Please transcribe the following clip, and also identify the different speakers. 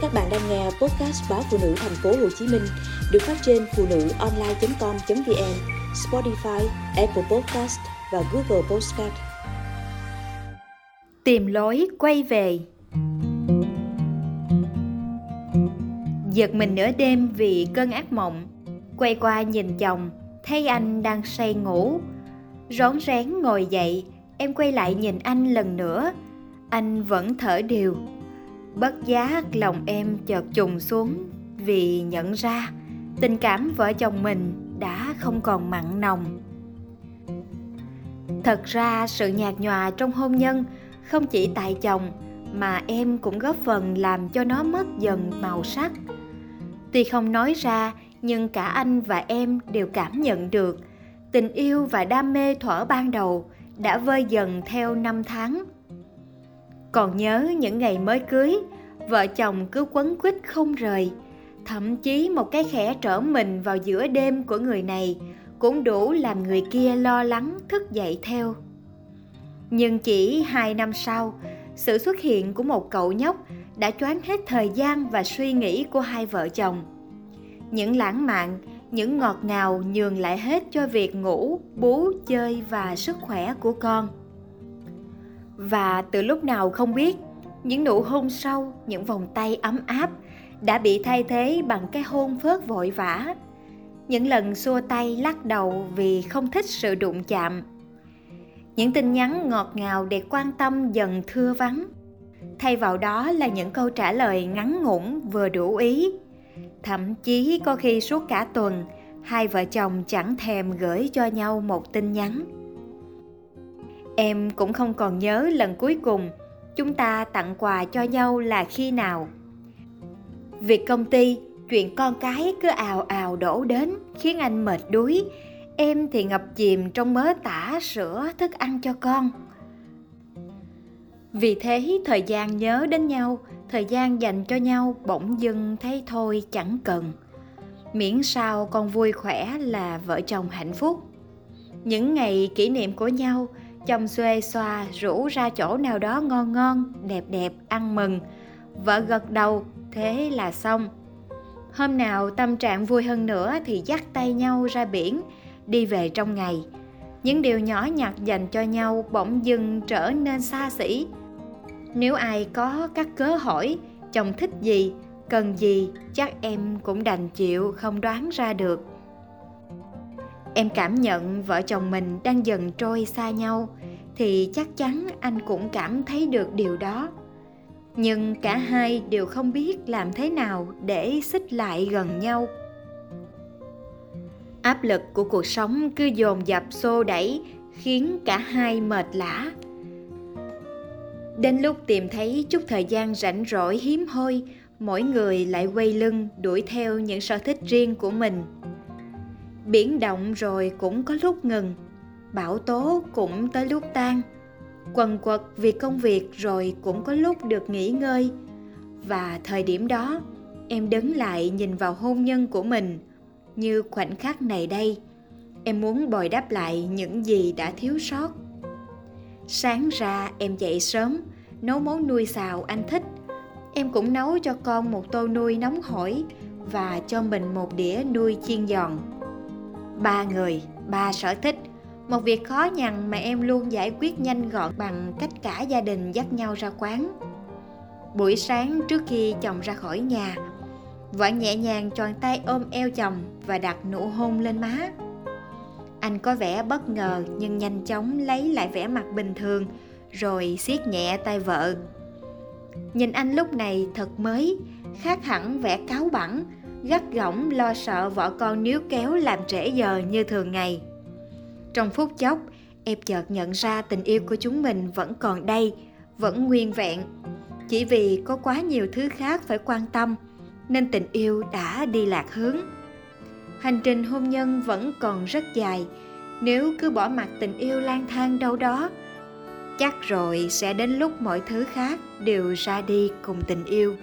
Speaker 1: Các bạn đang nghe podcast báo phụ nữ thành phố Hồ Chí Minh được phát trên phụ nữ online.com.vn, Spotify, Apple Podcast và Google Podcast.
Speaker 2: Tìm lối quay về. Giật mình nửa đêm vì cơn ác mộng, quay qua nhìn chồng, thấy anh đang say ngủ. Rón rén ngồi dậy, em quay lại nhìn anh lần nữa. Anh vẫn thở đều, bất giác lòng em chợt trùng xuống vì nhận ra tình cảm vợ chồng mình đã không còn mặn nồng. Thật ra sự nhạt nhòa trong hôn nhân không chỉ tại chồng mà em cũng góp phần làm cho nó mất dần màu sắc. Tuy không nói ra, nhưng cả anh và em đều cảm nhận được tình yêu và đam mê thuở ban đầu đã vơi dần theo năm tháng. Còn nhớ những ngày mới cưới vợ chồng cứ quấn quýt không rời. Thậm chí một cái khẽ trở mình vào giữa đêm của người này cũng đủ làm người kia lo lắng, thức dậy theo. Nhưng chỉ hai năm sau, sự xuất hiện của một cậu nhóc đã choáng hết thời gian và suy nghĩ của hai vợ chồng. Những lãng mạn, những ngọt ngào nhường lại hết cho việc ngủ, bú, chơi và sức khỏe của con. Và từ lúc nào không biết những nụ hôn sâu, những vòng tay ấm áp đã bị thay thế bằng cái hôn phớt vội vã. Những lần xua tay lắc đầu vì không thích sự đụng chạm. Những tin nhắn ngọt ngào để quan tâm dần thưa vắng. Thay vào đó là những câu trả lời ngắn ngủn vừa đủ ý. Thậm chí có khi suốt cả tuần, hai vợ chồng chẳng thèm gửi cho nhau một tin nhắn. Em cũng không còn nhớ lần cuối cùng chúng ta tặng quà cho nhau là khi nào? Việc công ty, chuyện con cái cứ ào ào đổ đến, khiến anh mệt đuối. Em thì ngập chìm trong mớ tả sữa thức ăn cho con. Vì thế, thời gian nhớ đến nhau, thời gian dành cho nhau bỗng dưng thấy thôi chẳng cần. Miễn sao con vui khỏe là vợ chồng hạnh phúc. Những ngày kỷ niệm của nhau chồng xuê xoa rủ ra chỗ nào đó ngon ngon, đẹp đẹp, ăn mừng. Vợ gật đầu, thế là xong. Hôm nào tâm trạng vui hơn nữa thì dắt tay nhau ra biển, đi về trong ngày. Những điều nhỏ nhặt dành cho nhau bỗng dưng trở nên xa xỉ. Nếu ai có các cớ hỏi, chồng thích gì, cần gì, chắc em cũng đành chịu không đoán ra được em cảm nhận vợ chồng mình đang dần trôi xa nhau, thì chắc chắn anh cũng cảm thấy được điều đó. Nhưng cả hai đều không biết làm thế nào để xích lại gần nhau. Áp lực của cuộc sống cứ dồn dập xô đẩy, khiến cả hai mệt lả đến lúc tìm thấy chút thời gian rảnh rỗi hiếm hoi, mỗi người lại quay lưng đuổi theo những sở thích riêng của mình biển động rồi cũng có lúc ngừng, bão tố cũng tới lúc tan. Quần quật vì công việc rồi cũng có lúc được nghỉ ngơi. Và thời điểm đó, em đứng lại nhìn vào hôn nhân của mình, như khoảnh khắc này đây. Em muốn bồi đắp lại những gì đã thiếu sót. Sáng ra em dậy sớm, nấu món nuôi xào anh thích. Em cũng nấu cho con một tô nuôi nóng hổi và cho mình một đĩa nuôi chiên giòn ba người, ba sở thích. Một việc khó nhằn mà em luôn giải quyết nhanh gọn bằng cách cả gia đình dắt nhau ra quán. Buổi sáng trước khi chồng ra khỏi nhà, vợ nhẹ nhàng tròn tay ôm eo chồng và đặt nụ hôn lên má. Anh có vẻ bất ngờ nhưng nhanh chóng lấy lại vẻ mặt bình thường, rồi siết nhẹ tay vợ. Nhìn anh lúc này thật mới, khác hẳn vẻ cáu bẳn gắt gỏng lo sợ vợ con níu kéo làm trễ giờ như thường ngày. Trong phút chốc, em chợt nhận ra tình yêu của chúng mình vẫn còn đây, vẫn nguyên vẹn. Chỉ vì có quá nhiều thứ khác phải quan tâm, nên tình yêu đã đi lạc hướng. Hành trình hôn nhân vẫn còn rất dài, nếu cứ bỏ mặc tình yêu lang thang đâu đó, chắc rồi sẽ đến lúc mọi thứ khác đều ra đi cùng tình yêu.